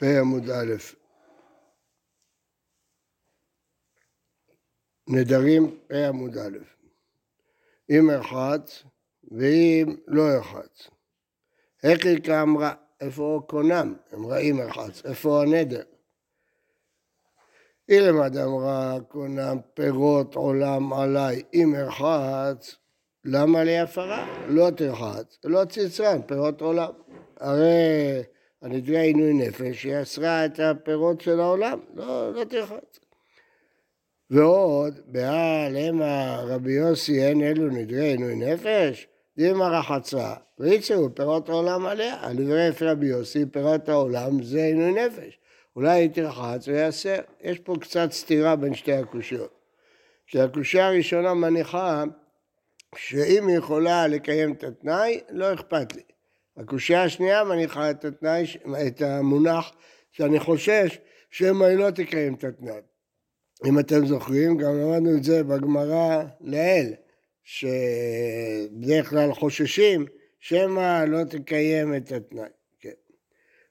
פ עמוד א', נדרים פ עמוד א', אם ירחץ ואם לא ירחץ. הכי כאמרה, איפה קונם? אמרה אם ירחץ, איפה הנדר? אילמד אמרה קונם פירות עולם עליי אם ירחץ, למה לי הפרה? לא תרחץ, לא צצרן, פירות עולם. הרי הנדרי עינוי נפש, היא אסרה את הפירות של העולם, לא, לא תרחץ. ועוד, בעל המה רבי יוסי אין אלו נדרי עינוי נפש, דימה רחצה, ויצאו פירות העולם עליה. על דברי רבי יוסי, פירות העולם זה עינוי נפש. אולי היא תרחץ ויעשר. יש פה קצת סתירה בין שתי הקושיות. כשהקושייה הראשונה מניחה שאם היא יכולה לקיים את התנאי, לא אכפת לי. הקושייה השנייה מניחה את התנאי, את המונח שאני חושש שמא היא לא תקיים את התנאי. אם אתם זוכרים, גם למדנו את זה בגמרא לעיל, שבדרך כלל חוששים שמא לא תקיים את התנאי. כן.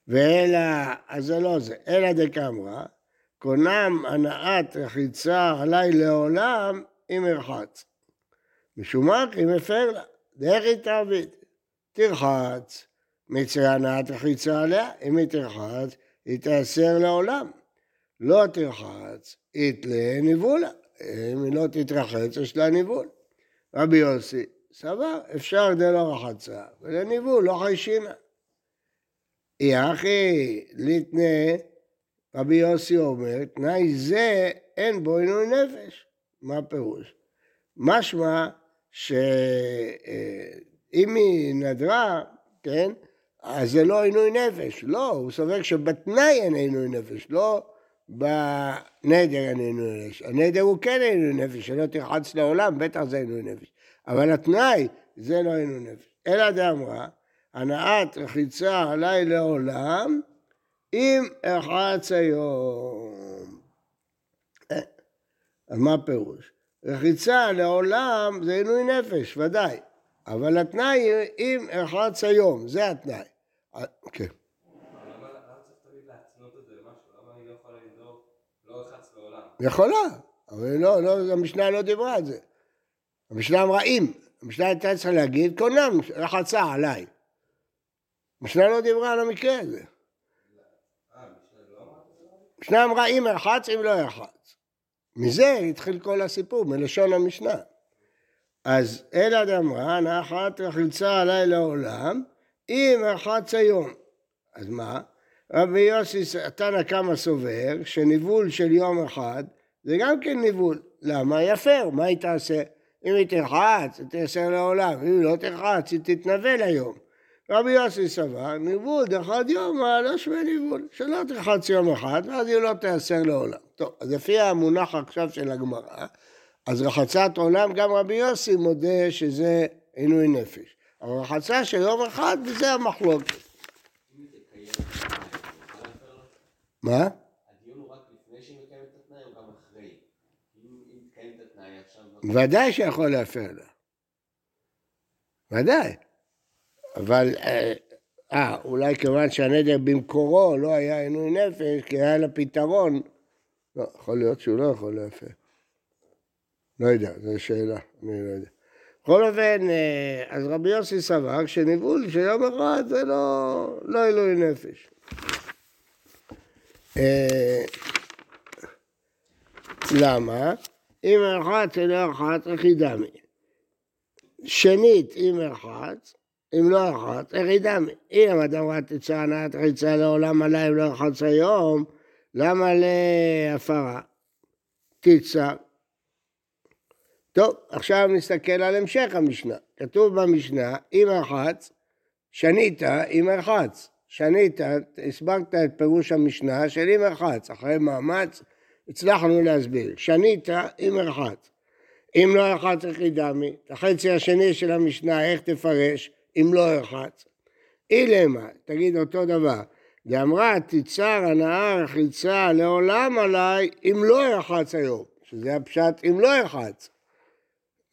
ואלא, אז זה לא זה, אלא דקאמרה, קונם הנעת רחיצה עליי לעולם אם ארחץ. משום מה כי מפר לה, דרך התערבית. תרחץ, מצרי הנעת רחיצה עליה, אם היא תרחץ, היא תאסר לעולם. לא תרחץ, יתלה ניבולה. אם היא לא תתרחץ, יש לה ניבול. רבי יוסי סבר, אפשר דלא רחצה, ולניבול לא חיישינה. יחי ליתנה, רבי יוסי אומר, תנאי זה אין בו עינוי נפש. מה הפירוש? משמע שאם היא נדרה, כן, אז זה לא עינוי נפש. לא, הוא סובר שבתנאי אין עינוי נפש, לא בנדר אין עינוי נפש. הנדר הוא כן עינוי נפש, שלא תרחץ לעולם, בטח זה עינוי נפש. אבל התנאי זה לא עינוי נפש. אלא דאמרה, הנעת רחיצה עליי לעולם, אם ארחץ היום. אה, אז מה הפירוש? רחיצה לעולם זה עינוי נפש, ודאי. אבל התנאי אם ארחץ היום, זה התנאי. אה, כן. יכולה, אבל לא, לא, המשנה לא דיברה על זה. המשנה אמרה אם, המשנה הייתה צריכה להגיד קונם, רחצה עליי. המשנה לא דיברה על המקרה הזה. המשנה אמרה אם ירחץ, אם לא ירחץ. מזה התחיל כל הסיפור, מלשון המשנה. אז אלעד אמרה, נחת רחיצה עליי לעולם, אם ירחץ היום. אז מה? רבי יוסי, תנא קמא סובר, שניבול של יום אחד זה גם כן ניבול. למה? יפר, מה היא תעשה? אם היא תרחץ, היא תעשר לעולם, אם היא לא תרחץ, היא תתנבל היום. רבי יוסי סבר, ניבול דחד יום, לא שווה ניבול, שלא תרחץ יום אחד, ואז היא לא תעשר לעולם. טוב, אז לפי המונח עכשיו של הגמרא, אז רחצת עולם, גם רבי יוסי מודה שזה עינוי נפש. אבל רחצה של יום אחד, וזה המחלוקת. מה? ודאי שיכול להפר לה. ודאי. אבל, אה, אה, אולי כיוון שהנדר במקורו לא היה עינוי נפש, כי היה לה פתרון, לא, יכול להיות שהוא לא יכול להפר. לא יודע, זו שאלה, אני לא יודע. בכל אופן, אה, אז רבי יוסי סבר שניבול של יום אחד זה לא, לא עילוי נפש. אה, למה? אם ארחץ אינו ארחץ, הכי דמי. שנית, אם ארחץ, אם לא ארחץ, הכי דמי. אם אדם ראה תצא הנעת חיצה לעולם עליי אם לא היום, למה להפרה? תצא. טוב, עכשיו נסתכל על המשך המשנה. כתוב במשנה, אם ארחץ, שנית אם ארחץ. שנית, הסברת את פירוש המשנה של אם ארחץ. אחרי מאמץ הצלחנו להסביר. שנית אם ארחץ. אם לא ירחץ הכי דמי, את החצי השני של המשנה, איך תפרש אם לא ירחץ? אילמה, תגיד אותו דבר. ואמרה, תצר הנאה רחיצה לעולם עליי אם לא ירחץ היום, שזה הפשט אם לא ירחץ.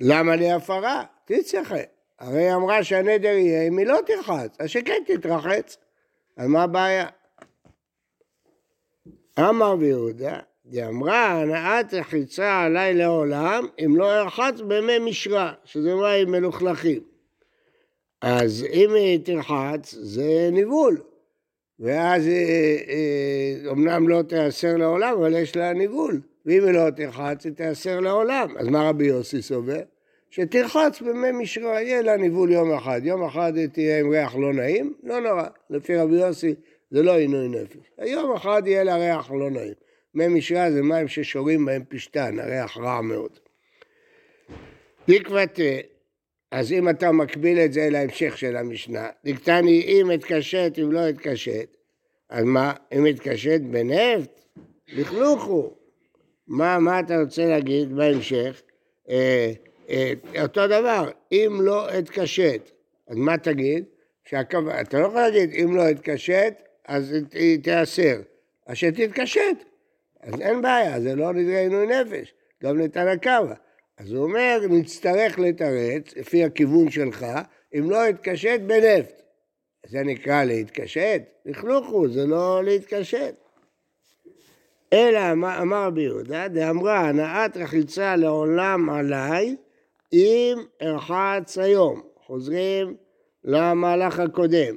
למה לי הפרה? תצחה. הרי אמרה שהנדר יהיה אם היא לא תרחץ, אז שכן תתרחץ. אז מה הבעיה? אמר ביהודה, דאמרה הנעת רחיצה עליי לעולם אם לא ארחץ בימי משרה, שזה מים מלוכלכים. אז אם היא תרחץ זה ניבול, ואז אומנם אה, לא תיאסר לעולם, אבל יש לה ניבול, ואם היא לא תרחץ היא תיאסר לעולם. אז מה רבי יוסי סובר? שתרחץ במי משרה, יהיה לה ניבול יום אחד. יום אחד היא תהיה עם ריח לא נעים, לא נורא. לפי רבי יוסי זה לא עינוי נפש. היום אחד יהיה לה ריח לא נעים. מי משרה זה מים ששורים בהם פשטן, הריח רע מאוד. דקבתה, אז אם אתה מקביל את זה להמשך של המשנה, דקתני אם אתקשט אם לא אתקשט, אז מה, אם אתקשט בנפט? לכלוכו. מה, מה אתה רוצה להגיד בהמשך? אה, אה, אותו דבר, אם לא אתקשט, אז מה תגיד? שהכו... אתה לא יכול להגיד, אם לא אתקשט, אז היא תיאסר. אז שתתקשט. אז אין בעיה, זה לא נדרי עינוי נפש, גם לתנא קמא. אז הוא אומר, נצטרך לתרץ, לפי הכיוון שלך, אם לא אתקשט בנפט. זה נקרא להתקשט? לכלוכו, זה לא להתקשט. אלא אמר רבי יהודה, דאמרה הנעת רחיצה לעולם עליי, אם ארחץ היום. חוזרים למהלך הקודם.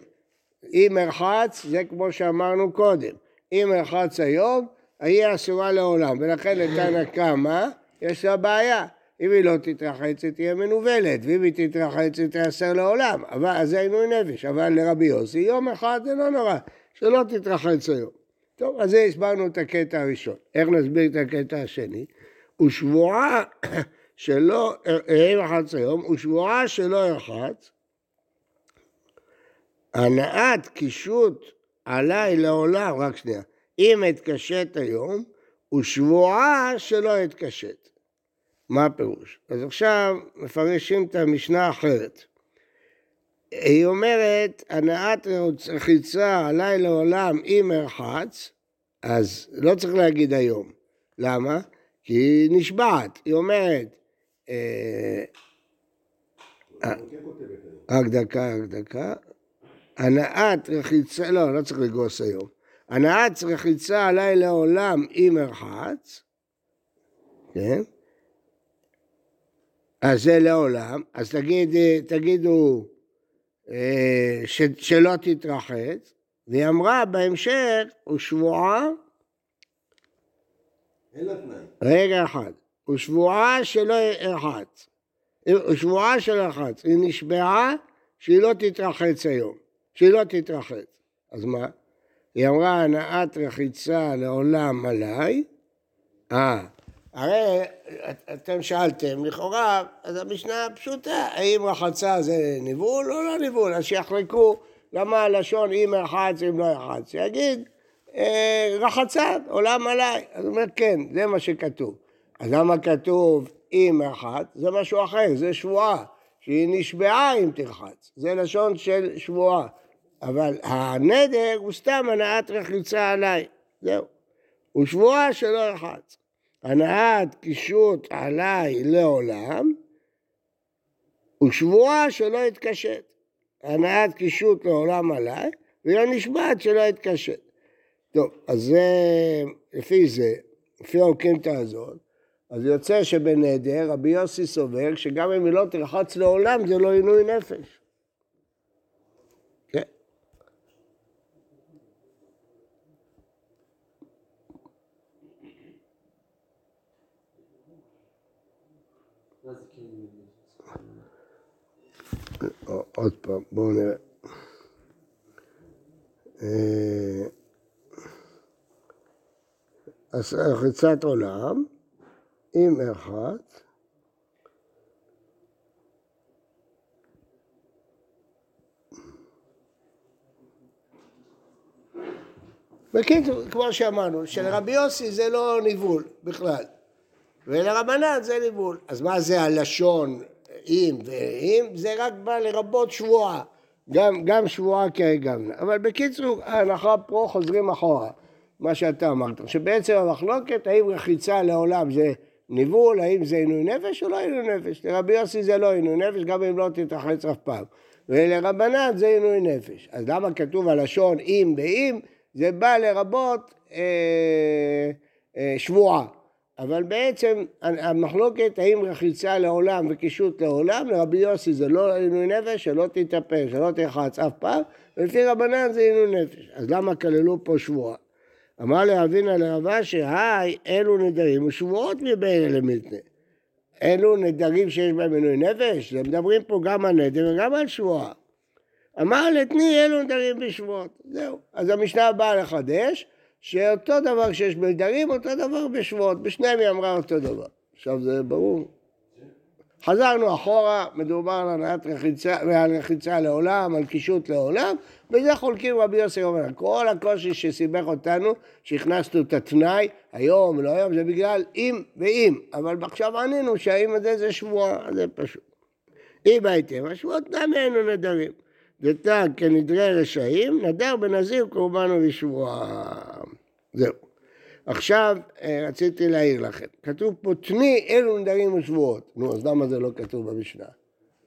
אם ארחץ, זה כמו שאמרנו קודם. אם ארחץ היום, היא אסורה לעולם. ולכן לתנא קמא, יש לה בעיה. אם היא לא תתרחץ, היא תהיה מנוולת, ואם היא תתרחץ, היא תיאסר לעולם. אבל, אז זה עינוי נפש. אבל לרבי יוסי, יום אחד זה לא נורא, שלא תתרחץ היום. טוב, אז זה הסברנו את הקטע הראשון. איך נסביר את הקטע השני? ושבועה שלא ירחץ היום, ושבועה שלא ירחץ, הנעת קישוט עליי לעולם, רק שנייה, אם אתקשט היום, ושבועה שלא אתקשט. מה הפירוש? אז עכשיו מפרשים את המשנה האחרת. היא אומרת, הנעת רחיצה עליי לעולם אם ארחץ, אז לא צריך להגיד היום. למה? כי היא נשבעת. היא אומרת, אה, אה, רק דקה, רק דקה. הנעת רחיצה, לא, לא צריך לגרוס היום. הנעת רחיצה עליי לעולם אם ארחץ, כן? אז זה לעולם, אז תגיד, תגידו אה, ש, שלא תתרחץ, והיא אמרה בהמשך, ושבועה, אין לה תנאי. רגע אחד, ושבועה שלא ירחץ, ושבועה שלא ירחץ, היא נשבעה שהיא לא תתרחץ היום, שהיא לא תתרחץ, אז מה? היא אמרה הנעת רחיצה לעולם עליי, אה, הרי אתם שאלתם, לכאורה, אז המשנה פשוטה, האם רחצה זה ניבול או לא ניבול? אז שיחלקו למה הלשון אם רחץ אם לא רחץ. שיגיד, אה, רחצה, עולם עליי. אז הוא אומר, כן, זה מה שכתוב. אז למה כתוב אם רחץ? זה משהו אחר, זה שבועה, שהיא נשבעה אם תרחץ. זה לשון של שבועה. אבל הנדר הוא סתם הנעת רחיצה עליי. זהו. הוא שבועה שלא ירחץ. הנעת קישוט עליי לעולם, ושבועה שלא יתקשט. הנעת קישוט לעולם עליי, והיא נשבעת שלא יתקשט. טוב, אז זה, לפי זה, לפי האוקימתא הזאת, אז יוצא שבנדר רבי יוסי סובר שגם אם היא לא תרחץ לעולם זה לא עינוי נפש. עוד פעם, בואו נראה. אה, אז רחיצת עולם עם אחת בקיצור, כמו שאמרנו, שלרבי יוסי זה לא ניבול בכלל, ולרבנן זה ניבול. אז מה זה הלשון אם ואם, זה רק בא לרבות שבועה, גם, גם שבועה כהגמנה. אבל בקיצור, ההנחה פה חוזרים אחורה, מה שאתה אמרת, שבעצם המחלוקת, האם רחיצה לעולם זה ניבול, האם זה עינוי נפש או לא עינוי נפש. לרבי יוסי זה לא עינוי נפש, גם אם לא תתרחץ אף פעם. ולרבנן זה עינוי נפש. אז למה כתוב הלשון אם באם? זה בא לרבות אה, אה, שבועה. אבל בעצם המחלוקת האם רחיצה לעולם וקישוט לעולם, לרבי יוסי זה לא עינוי נפש, שלא תתאפר, שלא תרחץ אף פעם, ולפי רבנן זה עינוי נפש. אז למה כללו פה שבועה? אמר לאבינה לרבה שהי, אלו נדרים ושבועות מבין אלה מתנה. אלו נדרים שיש בהם עינוי נפש, מדברים פה גם על נדר וגם על שבועה. אמר לתני אלו נדרים בשבועות, זהו. אז המשנה באה לחדש, שאותו דבר שיש בנדרים, אותו דבר בשבועות, בשניהם היא אמרה אותו דבר. עכשיו זה ברור. חזרנו אחורה, מדובר על הנעת רחיצה, ועל רחיצה לעולם, על קישוט לעולם, וזה חולקים רבי יוסי אומר. כל הקושי שסיבך אותנו, שהכנסנו את התנאי, היום, לא היום, זה בגלל אם ואם. אבל עכשיו ענינו שהאם הזה זה שבועה, זה פשוט. אם הייתם, השבועות נאמנו נדרים. דתא כנדרי רשעים, נדר בנזיר קורבן ובשבועה. זהו. עכשיו אה, רציתי להעיר לכם, כתוב פה תני אלו נדרים ושבועות. נו, אז למה זה לא כתוב במשנה?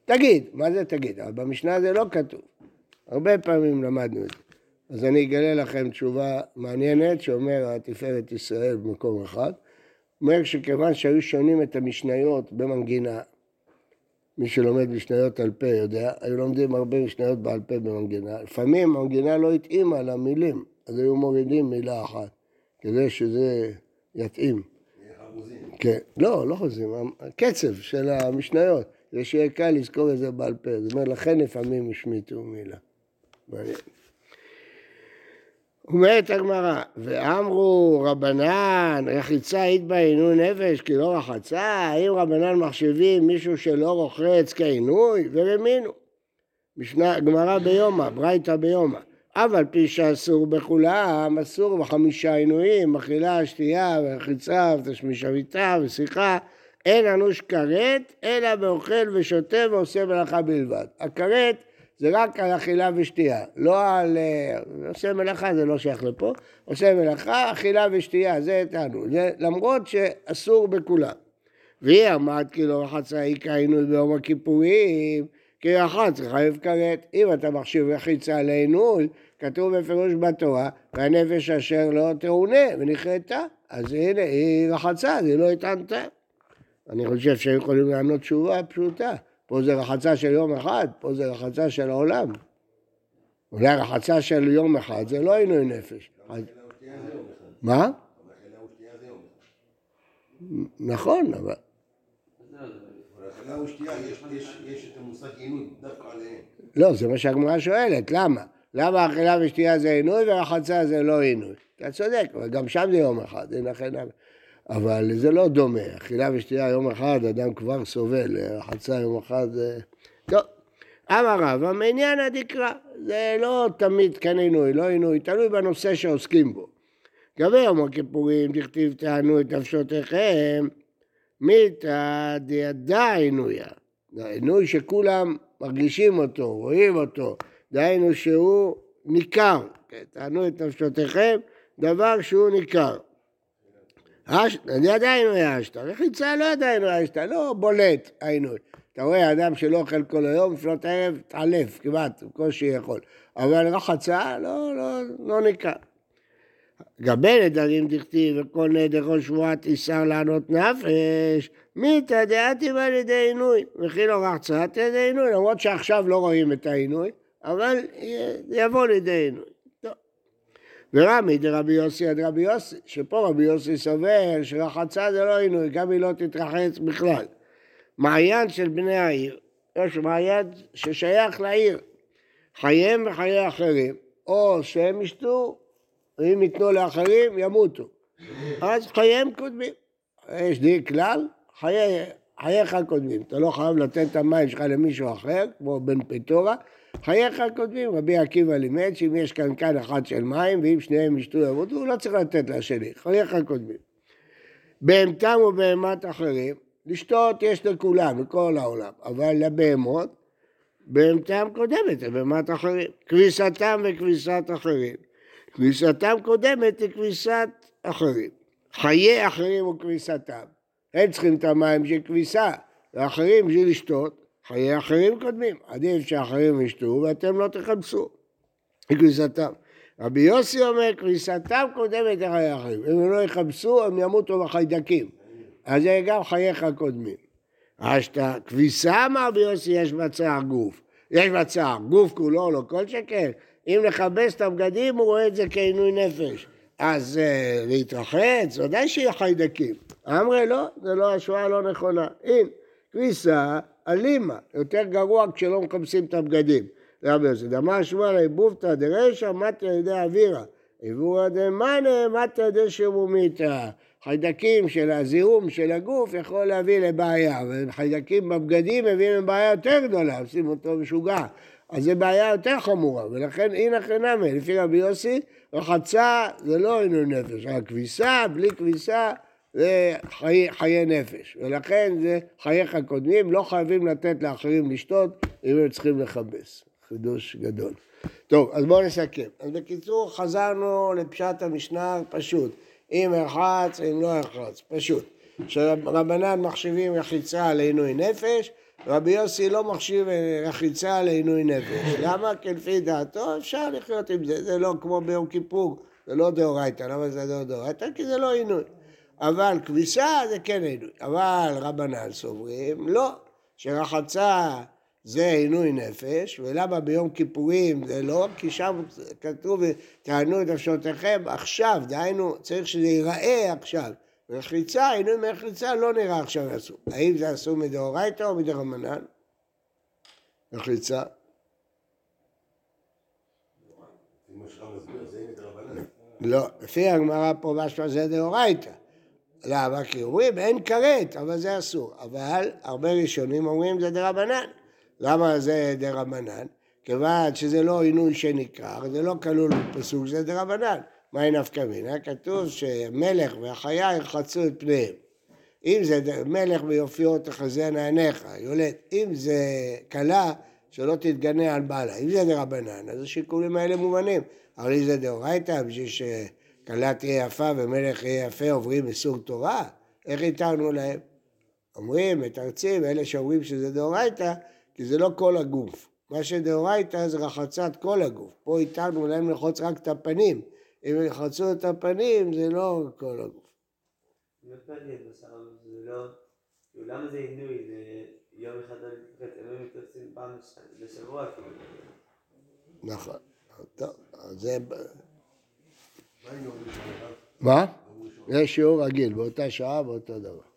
תגיד, מה זה תגיד? אבל במשנה זה לא כתוב. הרבה פעמים למדנו את זה. אז אני אגלה לכם תשובה מעניינת שאומר התפארת ישראל במקום אחד. אומר שכיוון שהיו שונים את המשניות במנגינה, מי שלומד משניות על פה יודע, היו לומדים הרבה משניות בעל פה במנגינה. לפעמים המנגינה לא התאימה למילים, אז היו מורידים מילה אחת, כדי שזה יתאים. כן, לא, לא חוזים, הקצב של המשניות, כדי שיהיה קל לזכור את זה בעל פה. זאת אומרת, לכן לפעמים השמיטו מילה. מעניין. אומרת הגמרא, ואמרו רבנן, רחיצה עינוי נפש כי לא רחצה, האם רבנן מחשבים מישהו שלא רוחץ כעינוי? ורמינו. משנה גמרא ביומא, ברייתא ביומא. אף על פי שאסור בכולם, אסור בחמישה עינויים, אכילה, שתייה, ורחיצה, ותשמיש אביתה, ושיחה, אין אנוש כרת, אלא באוכל ושותה ועושה מלאכה בלבד. הכרת זה רק על אכילה ושתייה, לא על... אה, עושה מלאכה זה לא שייך לפה, עושה מלאכה, אכילה ושתייה, זה איתנו, זה למרות שאסור בכולם. והיא אמרת כי לא רחצה היא כעינוי ביום הכיפורים, כי רחץ חייב כרת. אם אתה מחשיב רחיצה לעינוי, כתוב בפירוש בתורה, והנפש אשר לא תעונה ונכרתה, אז הנה, היא רחצה, אז היא לא התענתה. אני חושב שהם יכולים לענות תשובה פשוטה. פה זה רחצה של יום אחד, פה זה רחצה של העולם. אולי רחצה של יום אחד זה לא עינוי נפש. מה? נכון, אבל... לא, זה מה שהגמרא שואלת, למה? למה אכילה ושתייה זה עינוי ורחצה זה לא עינוי? אתה צודק, אבל גם שם זה יום אחד, לכן... אבל זה לא דומה, אכילה ושתייה יום אחד, אדם כבר סובל, רחצה יום אחד. טוב, אמר רב, המעניין הדקרא, זה לא תמיד כאן עינוי, לא עינוי, תלוי בנושא שעוסקים בו. גבי יום הכיפורים, דכתיב תענו את נפשותיכם, מיתא דידע עינויה. עינוי שכולם מרגישים אותו, רואים אותו, דהיינו שהוא ניכר, תענו את נפשותיכם, דבר שהוא ניכר. עדיין לא יעשת, רחיצה לא עדיין יעשת, לא בולט העינוי. אתה רואה אדם שלא אוכל כל היום, לפנות ערב, התעלף כמעט, בקושי יכול. אבל רחצה, לא, לא, לא ניכר. גבי נדרים דכתיב וכל נדר כל שבועה תיסר לענות נפש, מיתא דעתימה לידי עינוי, וכי לא רחצה לידי עינוי, למרות שעכשיו לא רואים את העינוי, אבל יבוא לידי עינוי. ורמי דרבי יוסי עד רבי יוסי, שפה רבי יוסי סובר שרחצה זה לא עינוי, גם היא לא תתרחץ בכלל. מעיין של בני העיר, יש מעיין ששייך לעיר, חייהם וחיי אחרים, או שהם ישתו, ואם ייתנו לאחרים ימותו. אז חייהם קודמים. יש די כלל, חיי, חייך קודמים. אתה לא חייב לתת את המים שלך למישהו אחר, כמו בן פטורה, חייך קודמים, רבי עקיבא לימד שאם יש קנקן אחד של מים ואם שניהם ישתו ימותו, הוא לא צריך לתת לשני, חייך קודמים. בהמתם ובהמת אחרים, לשתות יש לכולם, לכל העולם, אבל לבהמות, בהמתם קודמת לבהמת אחרים, כביסתם וכביסת אחרים. כביסתם קודמת לכביסת אחרים. חיי אחרים וכביסתם. הם צריכים את המים של כביסה, ואחרים בשביל לשתות, חיי אחרים קודמים. עדיף שאחרים ישתו ואתם לא תחלצו. לכניסתם. רבי יוסי אומר, כניסתם קודמת לחיי החיים. אם הם לא יכבסו, הם ימותו בחיידקים. אז זה גם חייך קודמים. אשתא כביסה, אמר רבי יוסי, יש בצער גוף. יש בצער גוף כולו, לא כל שכן. אם נכבס את הבגדים, הוא רואה את זה כעינוי נפש. אז uh, להתרחץ, ודאי שיהיה חיידקים. אמרי לא, זה לא השוואה לא נכונה. הנה, כביסה אלימה, יותר גרוע כשלא מכבסים את הבגדים. רבי יוסי. דמה שמואל עיבובתא דרשע מטה על ידי אווירא. עיבורא דמאנה מטה דשמומיתא. חיידקים של הזיהום של הגוף יכול להביא לבעיה, וחיידקים בבגדים מביאים לבעיה יותר גדולה, עושים אותו משוגע. אז זו בעיה יותר חמורה, ולכן אינא חינמי, לפי רבי יוסי, רחצה זה לא עינוי נפש, רק כביסה, בלי כביסה זה חיי, חיי נפש, ולכן זה חייך קודמים, לא חייבים לתת לאחרים לשתות אם הם צריכים לכבס. חידוש גדול. טוב, אז בואו נסכם. אז בקיצור, חזרנו לפשט המשנה פשוט. אם ירחץ, אם לא ירחץ, פשוט. שרבנן מחשיבים רחיצה לעינוי נפש, רבי יוסי לא מחשיב רחיצה לעינוי נפש. למה? כי לפי דעתו אפשר לחיות עם זה, זה לא כמו ביום כיפור, זה לא דאורייתא, למה זה לא דאורייתא? כי זה לא עינוי. אבל כביסה זה כן עינוי. אבל רבנן סוברים, לא, שרחצה זה עינוי נפש, ולמה ביום כיפורים זה לא? כי שם כתוב, תענו את נפשותיכם עכשיו, דהיינו, צריך שזה ייראה עכשיו. רחיצה, עינוי מרחיצה לא נראה עכשיו אסור. האם זה אסור מדאורייתא או מדרמנן? רחיצה. לא, לפי הגמרא פה משמע זה דאורייתא. למה? כי אומרים אין כרת, אבל זה אסור. אבל הרבה ראשונים אומרים זה דרבנן. למה זה דרבנן? כיוון שזה לא עינוי שנקרא, זה לא כלול בפסוק, זה דרבנן. מהי נפקא מינה? כתוב שמלך והחיה ירחצו את פניהם. אם זה מלך ביופיו תחזינה עיניך, יולד. אם זה כלה, שלא תתגנה על בעלה. אם זה דרבנן, אז השיקולים האלה מובנים. אבל אם זה דאורייתא, בשביל שכלה תהיה יפה ומלך יהיה יפה, עוברים מסוג תורה, איך איתרנו להם? אומרים, מתרצים, אלה שאומרים שזה דאורייתא, כי זה לא כל הגוף. מה שדאורייתא זה רחצת כל הגוף. פה איתנו להם לחוץ רק את הפנים. אם יחצו את הפנים זה לא כל הגוף. לא למה זה עינוי? זה יום אחד לא להתרחץ, הם מתרחצים פעם בשבוע כאילו. נכון. טוב, אז זה... מה? זה שיעור רגיל, באותה שעה, באותו דבר.